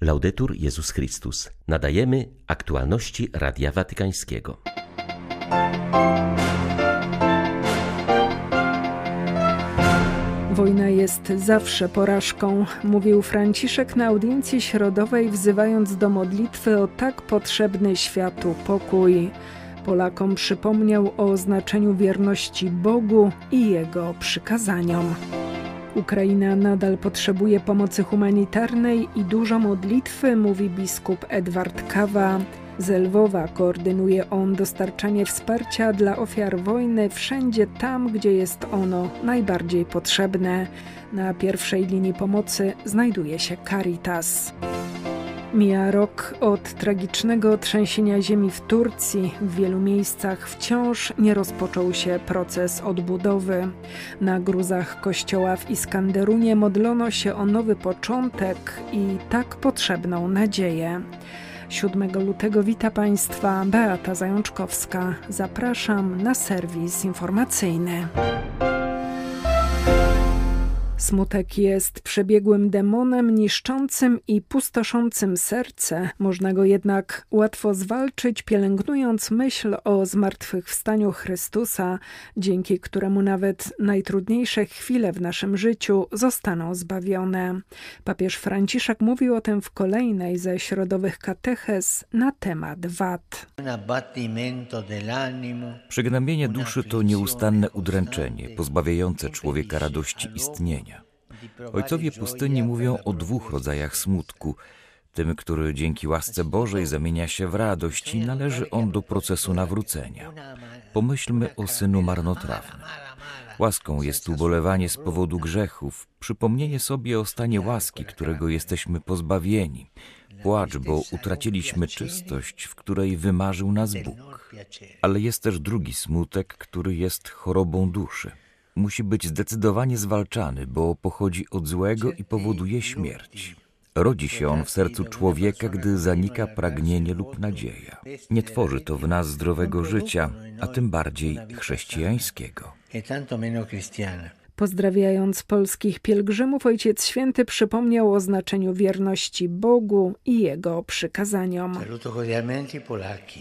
Laudetur Jezus Chrystus. Nadajemy aktualności Radia Watykańskiego. Wojna jest zawsze porażką, mówił Franciszek na audiencji środowej, wzywając do modlitwy o tak potrzebny światu pokój. Polakom przypomniał o znaczeniu wierności Bogu i Jego przykazaniom. Ukraina nadal potrzebuje pomocy humanitarnej i dużo modlitwy, mówi biskup Edward Kawa. Z Lwowa koordynuje on dostarczanie wsparcia dla ofiar wojny wszędzie tam, gdzie jest ono najbardziej potrzebne. Na pierwszej linii pomocy znajduje się Caritas. Mija rok od tragicznego trzęsienia ziemi w Turcji. W wielu miejscach wciąż nie rozpoczął się proces odbudowy. Na gruzach kościoła w Iskanderunie modlono się o nowy początek i tak potrzebną nadzieję. 7 lutego wita Państwa Beata Zajączkowska. Zapraszam na serwis informacyjny. Smutek jest przebiegłym demonem niszczącym i pustoszącym serce. Można go jednak łatwo zwalczyć, pielęgnując myśl o zmartwychwstaniu Chrystusa, dzięki któremu nawet najtrudniejsze chwile w naszym życiu zostaną zbawione. Papież Franciszek mówił o tym w kolejnej ze środowych katechez na temat wad. Przygnębienie duszy to nieustanne udręczenie, pozbawiające człowieka radości istnienia. Ojcowie pustyni mówią o dwóch rodzajach smutku. Tym, który dzięki łasce Bożej zamienia się w radość i należy on do procesu nawrócenia. Pomyślmy o synu marnotrawnym. Łaską jest ubolewanie z powodu grzechów, przypomnienie sobie o stanie łaski, którego jesteśmy pozbawieni. Płacz, bo utraciliśmy czystość, w której wymarzył nas Bóg. Ale jest też drugi smutek, który jest chorobą duszy musi być zdecydowanie zwalczany, bo pochodzi od złego i powoduje śmierć. Rodzi się on w sercu człowieka, gdy zanika pragnienie lub nadzieja. Nie tworzy to w nas zdrowego życia, a tym bardziej chrześcijańskiego. Pozdrawiając polskich pielgrzymów, Ojciec Święty przypomniał o znaczeniu wierności Bogu i Jego przykazaniom.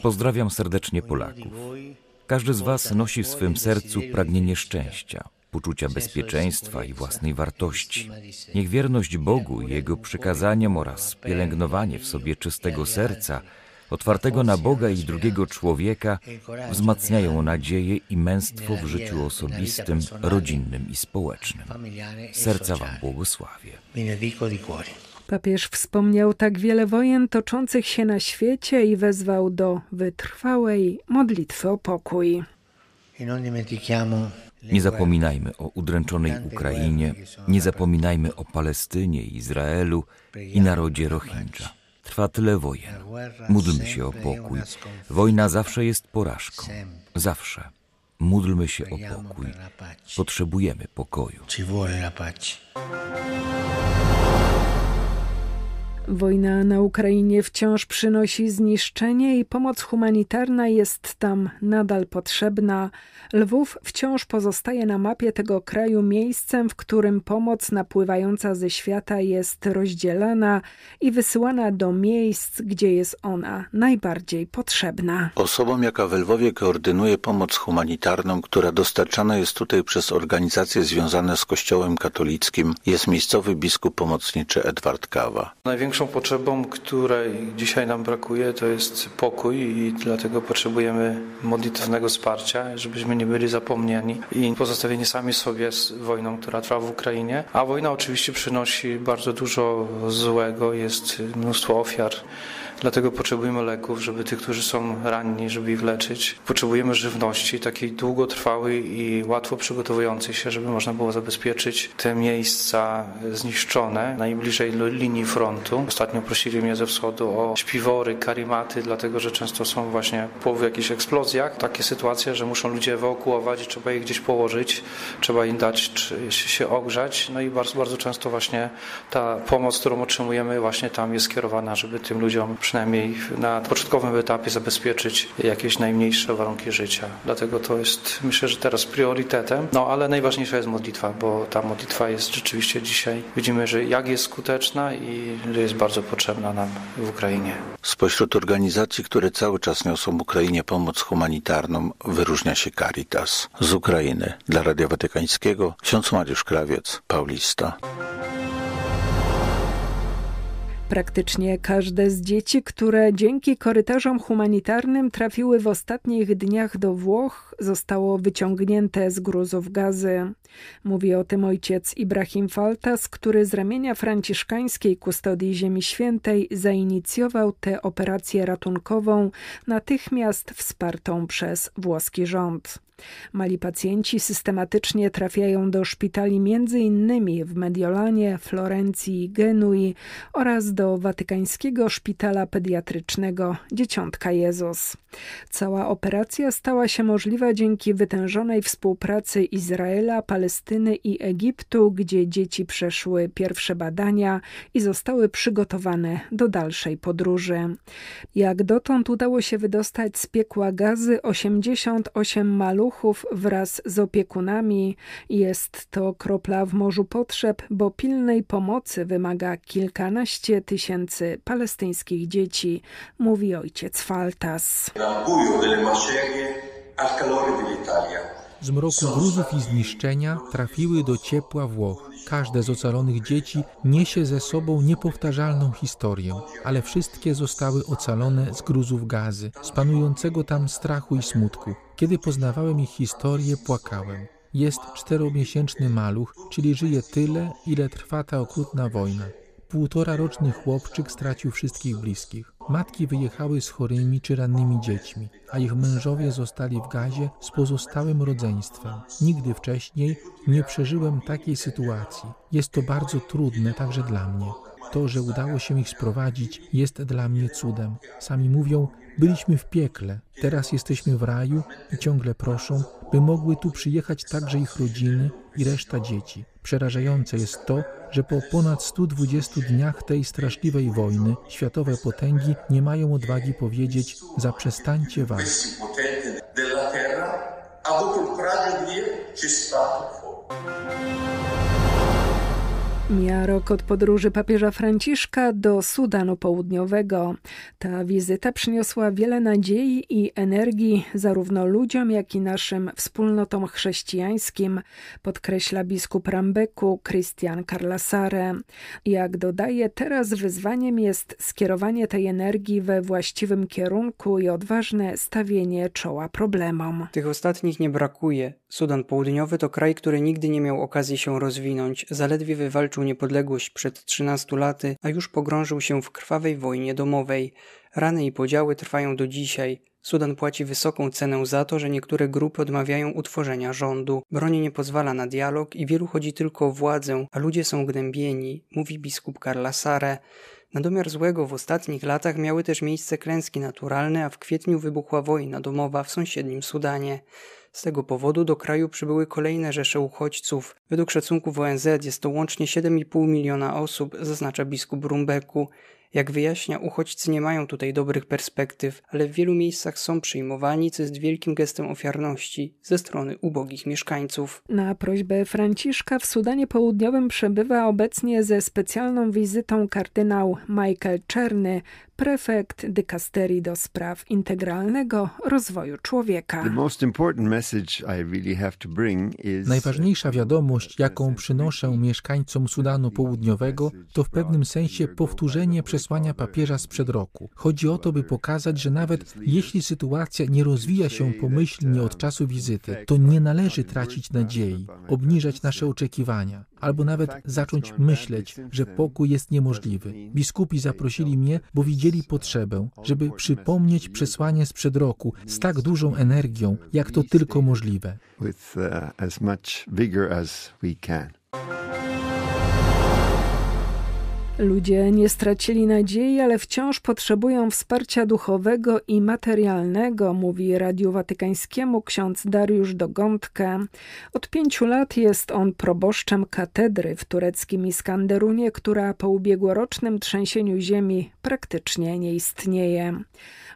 Pozdrawiam serdecznie Polaków. Każdy z Was nosi w swym sercu pragnienie szczęścia, poczucia bezpieczeństwa i własnej wartości. Niech wierność Bogu i Jego przykazaniom oraz pielęgnowanie w sobie czystego serca, otwartego na Boga i drugiego człowieka, wzmacniają nadzieję i męstwo w życiu osobistym, rodzinnym i społecznym. Serca Wam błogosławię. Papież wspomniał tak wiele wojen toczących się na świecie i wezwał do wytrwałej modlitwy o pokój. Nie zapominajmy o udręczonej Ukrainie, nie zapominajmy o Palestynie, Izraelu i narodzie Rohingya. Trwa tyle wojen. Módlmy się o pokój. Wojna zawsze jest porażką. Zawsze. Módlmy się o pokój. Potrzebujemy pokoju. Wojna na Ukrainie wciąż przynosi zniszczenie i pomoc humanitarna jest tam nadal potrzebna. Lwów wciąż pozostaje na mapie tego kraju miejscem, w którym pomoc napływająca ze świata jest rozdzielana i wysyłana do miejsc, gdzie jest ona najbardziej potrzebna. Osobą, jaka w Lwowie koordynuje pomoc humanitarną, która dostarczana jest tutaj przez organizacje związane z Kościołem katolickim, jest miejscowy biskup pomocniczy Edward Kawa. Największą potrzebą, której dzisiaj nam brakuje, to jest pokój i dlatego potrzebujemy modlitewnego wsparcia, żebyśmy nie byli zapomniani i pozostawieni sami sobie z wojną, która trwa w Ukrainie. A wojna oczywiście przynosi bardzo dużo złego, jest mnóstwo ofiar. Dlatego potrzebujemy leków, żeby tych, którzy są ranni, żeby ich leczyć. Potrzebujemy żywności, takiej długotrwałej i łatwo przygotowującej się, żeby można było zabezpieczyć te miejsca zniszczone najbliżej linii frontu. Ostatnio prosili mnie ze wschodu o śpiwory, karimaty, dlatego że często są właśnie po jakichś eksplozjach takie sytuacje, że muszą ludzie ewakuować i trzeba ich gdzieś położyć, trzeba im dać się ogrzać. No i bardzo, bardzo często właśnie ta pomoc, którą otrzymujemy właśnie tam jest skierowana, żeby tym ludziom przynajmniej na początkowym etapie zabezpieczyć jakieś najmniejsze warunki życia. Dlatego to jest myślę, że teraz priorytetem. No ale najważniejsza jest modlitwa, bo ta modlitwa jest rzeczywiście dzisiaj. Widzimy, że jak jest skuteczna i że jest bardzo potrzebna nam w Ukrainie. Spośród organizacji, które cały czas niosą Ukrainie pomoc humanitarną, wyróżnia się Caritas z Ukrainy. Dla Radia Watykańskiego ksiądz Mariusz Krawiec, Paulista. Praktycznie każde z dzieci, które dzięki korytarzom humanitarnym trafiły w ostatnich dniach do Włoch, zostało wyciągnięte z gruzów gazy. Mówi o tym ojciec Ibrahim Faltas, który z ramienia franciszkańskiej kustodii Ziemi Świętej zainicjował tę operację ratunkową, natychmiast wspartą przez włoski rząd. Mali pacjenci systematycznie trafiają do szpitali m.in. w Mediolanie, Florencji Genui oraz do watykańskiego szpitala pediatrycznego Dzieciątka Jezus. Cała operacja stała się możliwa dzięki wytężonej współpracy Izraela, Palestyny i Egiptu, gdzie dzieci przeszły pierwsze badania i zostały przygotowane do dalszej podróży. Jak dotąd udało się wydostać z piekła gazy 88 maluchów wraz z opiekunami. Jest to kropla w morzu potrzeb, bo pilnej pomocy wymaga kilkanaście tysięcy palestyńskich dzieci, mówi ojciec Faltas. Z mroku gruzów i zniszczenia trafiły do ciepła Włoch. Każde z ocalonych dzieci niesie ze sobą niepowtarzalną historię, ale wszystkie zostały ocalone z gruzów gazy, z panującego tam strachu i smutku. Kiedy poznawałem ich historię, płakałem. Jest czteromiesięczny maluch, czyli żyje tyle, ile trwa ta okrutna wojna. Półtora roczny chłopczyk stracił wszystkich bliskich. Matki wyjechały z chorymi czy rannymi dziećmi, a ich mężowie zostali w gazie z pozostałym rodzeństwem. Nigdy wcześniej nie przeżyłem takiej sytuacji. Jest to bardzo trudne także dla mnie. To, że udało się ich sprowadzić, jest dla mnie cudem. Sami mówią, byliśmy w piekle, teraz jesteśmy w raju i ciągle proszą, by mogły tu przyjechać także ich rodziny i reszta dzieci. Przerażające jest to, że po ponad 120 dniach tej straszliwej wojny światowe potęgi nie mają odwagi powiedzieć zaprzestańcie walki. Mija rok od podróży papieża Franciszka do Sudanu Południowego. Ta wizyta przyniosła wiele nadziei i energii zarówno ludziom, jak i naszym wspólnotom chrześcijańskim, podkreśla biskup Rambeku Christian Carlasare. Jak dodaje, teraz wyzwaniem jest skierowanie tej energii we właściwym kierunku i odważne stawienie czoła problemom. Tych ostatnich nie brakuje. Sudan Południowy to kraj, który nigdy nie miał okazji się rozwinąć, zaledwie wywalczył niepodległość przed 13 laty, a już pogrążył się w krwawej wojnie domowej. Rany i podziały trwają do dzisiaj. Sudan płaci wysoką cenę za to, że niektóre grupy odmawiają utworzenia rządu. Broń nie pozwala na dialog i wielu chodzi tylko o władzę, a ludzie są gnębieni, mówi biskup Karla Sare. Na domiar złego w ostatnich latach miały też miejsce klęski naturalne, a w kwietniu wybuchła wojna domowa w sąsiednim Sudanie. Z tego powodu do kraju przybyły kolejne rzesze uchodźców. Według szacunków ONZ jest to łącznie 7,5 miliona osób, zaznacza biskup Rumbeku. Jak wyjaśnia, uchodźcy nie mają tutaj dobrych perspektyw, ale w wielu miejscach są przyjmowani, co jest wielkim gestem ofiarności ze strony ubogich mieszkańców. Na prośbę Franciszka w Sudanie Południowym przebywa obecnie ze specjalną wizytą kardynał Michael Czerny, prefekt dykasterii do spraw integralnego rozwoju człowieka. Najważniejsza wiadomość, jaką przynoszę mieszkańcom Sudanu Południowego, to w pewnym sensie powtórzenie przesłania papieża sprzed roku. Chodzi o to, by pokazać, że nawet jeśli sytuacja nie rozwija się pomyślnie od czasu wizyty, to nie należy tracić nadziei, obniżać nasze oczekiwania, albo nawet zacząć myśleć, że pokój jest niemożliwy. Biskupi zaprosili mnie, bo widzieli potrzebę, żeby przypomnieć przesłanie sprzed roku z tak dużą energią, jak to tylko możliwe. Ludzie nie stracili nadziei, ale wciąż potrzebują wsparcia duchowego i materialnego, mówi Radiu Watykańskiemu ksiądz Dariusz Dogądkę. Od pięciu lat jest on proboszczem katedry w tureckim Iskanderunie, która po ubiegłorocznym trzęsieniu ziemi praktycznie nie istnieje.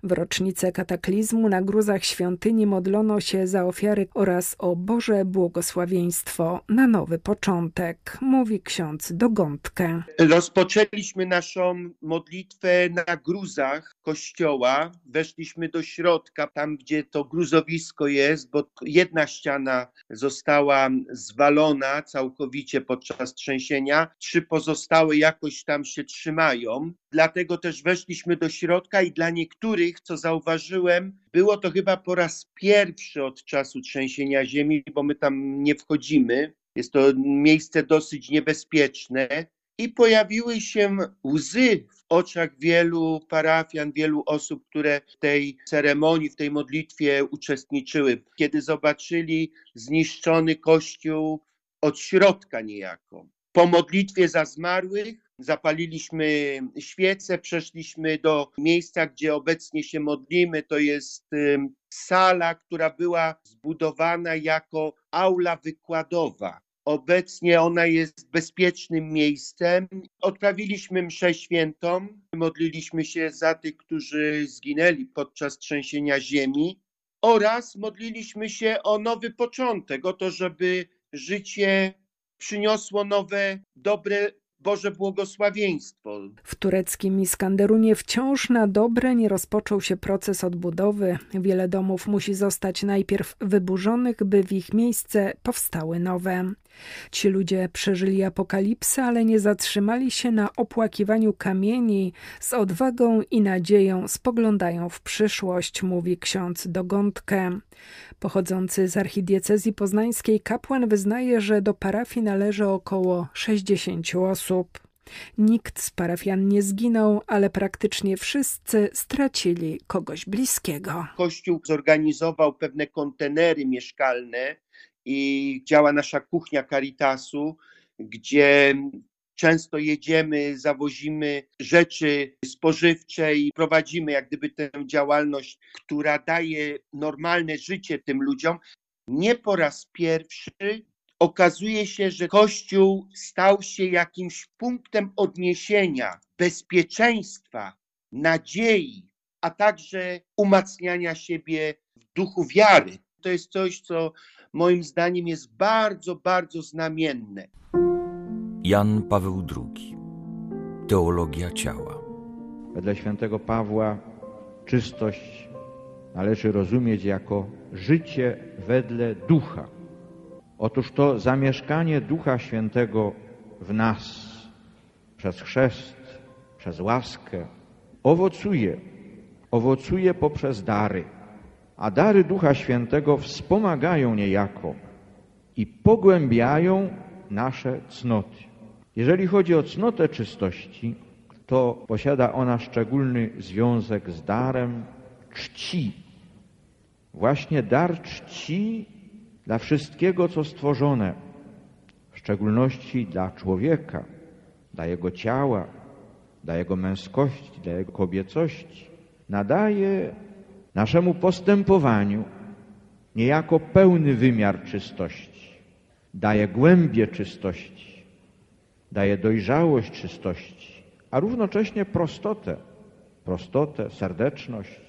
W rocznicę kataklizmu na gruzach świątyni modlono się za ofiary oraz o Boże błogosławieństwo na nowy początek, mówi ksiądz Dogądkę. Rozpoczęliśmy naszą modlitwę na gruzach kościoła. Weszliśmy do środka, tam gdzie to gruzowisko jest, bo jedna ściana została zwalona całkowicie podczas trzęsienia, trzy pozostałe jakoś tam się trzymają. Dlatego też weszliśmy do środka i dla niektórych, co zauważyłem, było to chyba po raz pierwszy od czasu trzęsienia ziemi, bo my tam nie wchodzimy. Jest to miejsce dosyć niebezpieczne i pojawiły się łzy w oczach wielu parafian, wielu osób, które w tej ceremonii, w tej modlitwie uczestniczyły, kiedy zobaczyli zniszczony kościół od środka niejako. Po modlitwie za zmarłych zapaliliśmy świece, przeszliśmy do miejsca, gdzie obecnie się modlimy. To jest sala, która była zbudowana jako aula wykładowa. Obecnie ona jest bezpiecznym miejscem. Odprawiliśmy mszę świętą, modliliśmy się za tych, którzy zginęli podczas trzęsienia ziemi oraz modliliśmy się o nowy początek, o to, żeby życie przyniosło nowe, dobre Boże błogosławieństwo. W tureckim Iskanderunie wciąż na dobre nie rozpoczął się proces odbudowy. Wiele domów musi zostać najpierw wyburzonych, by w ich miejsce powstały nowe. Ci ludzie przeżyli apokalipsę, ale nie zatrzymali się na opłakiwaniu kamieni. Z odwagą i nadzieją spoglądają w przyszłość, mówi ksiądz Dogądkę. Pochodzący z archidiecezji poznańskiej kapłan wyznaje, że do parafii należy około 60 osób. Nikt z parafian nie zginął, ale praktycznie wszyscy stracili kogoś bliskiego. Kościół zorganizował pewne kontenery mieszkalne i działa nasza kuchnia Caritasu, gdzie często jedziemy, zawozimy rzeczy spożywcze i prowadzimy jak gdyby tę działalność, która daje normalne życie tym ludziom. Nie po raz pierwszy okazuje się, że Kościół stał się jakimś punktem odniesienia, bezpieczeństwa, nadziei, a także umacniania siebie w duchu wiary. To jest coś, co moim zdaniem jest bardzo, bardzo znamienne. Jan Paweł II. Teologia ciała. Wedle świętego Pawła czystość należy rozumieć jako życie wedle ducha. Otóż to zamieszkanie Ducha Świętego w nas przez chrzest, przez łaskę owocuje, owocuje poprzez dary. A dary Ducha Świętego wspomagają niejako i pogłębiają nasze cnoty. Jeżeli chodzi o cnotę czystości, to posiada ona szczególny związek z darem czci. Właśnie dar czci dla wszystkiego, co stworzone, w szczególności dla człowieka, dla jego ciała, dla jego męskości, dla jego kobiecości, nadaje naszemu postępowaniu niejako pełny wymiar czystości, daje głębię czystości, daje dojrzałość czystości, a równocześnie prostotę, prostotę, serdeczność.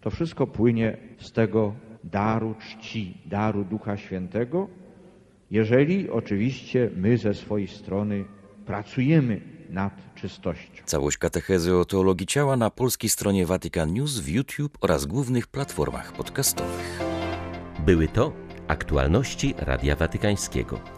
To wszystko płynie z tego daru czci, daru Ducha Świętego, jeżeli oczywiście my ze swojej strony pracujemy nad czystością. Całość katechezy o teologii ciała na polskiej stronie Vatican News, w YouTube oraz głównych platformach podcastowych. Były to aktualności Radia Watykańskiego.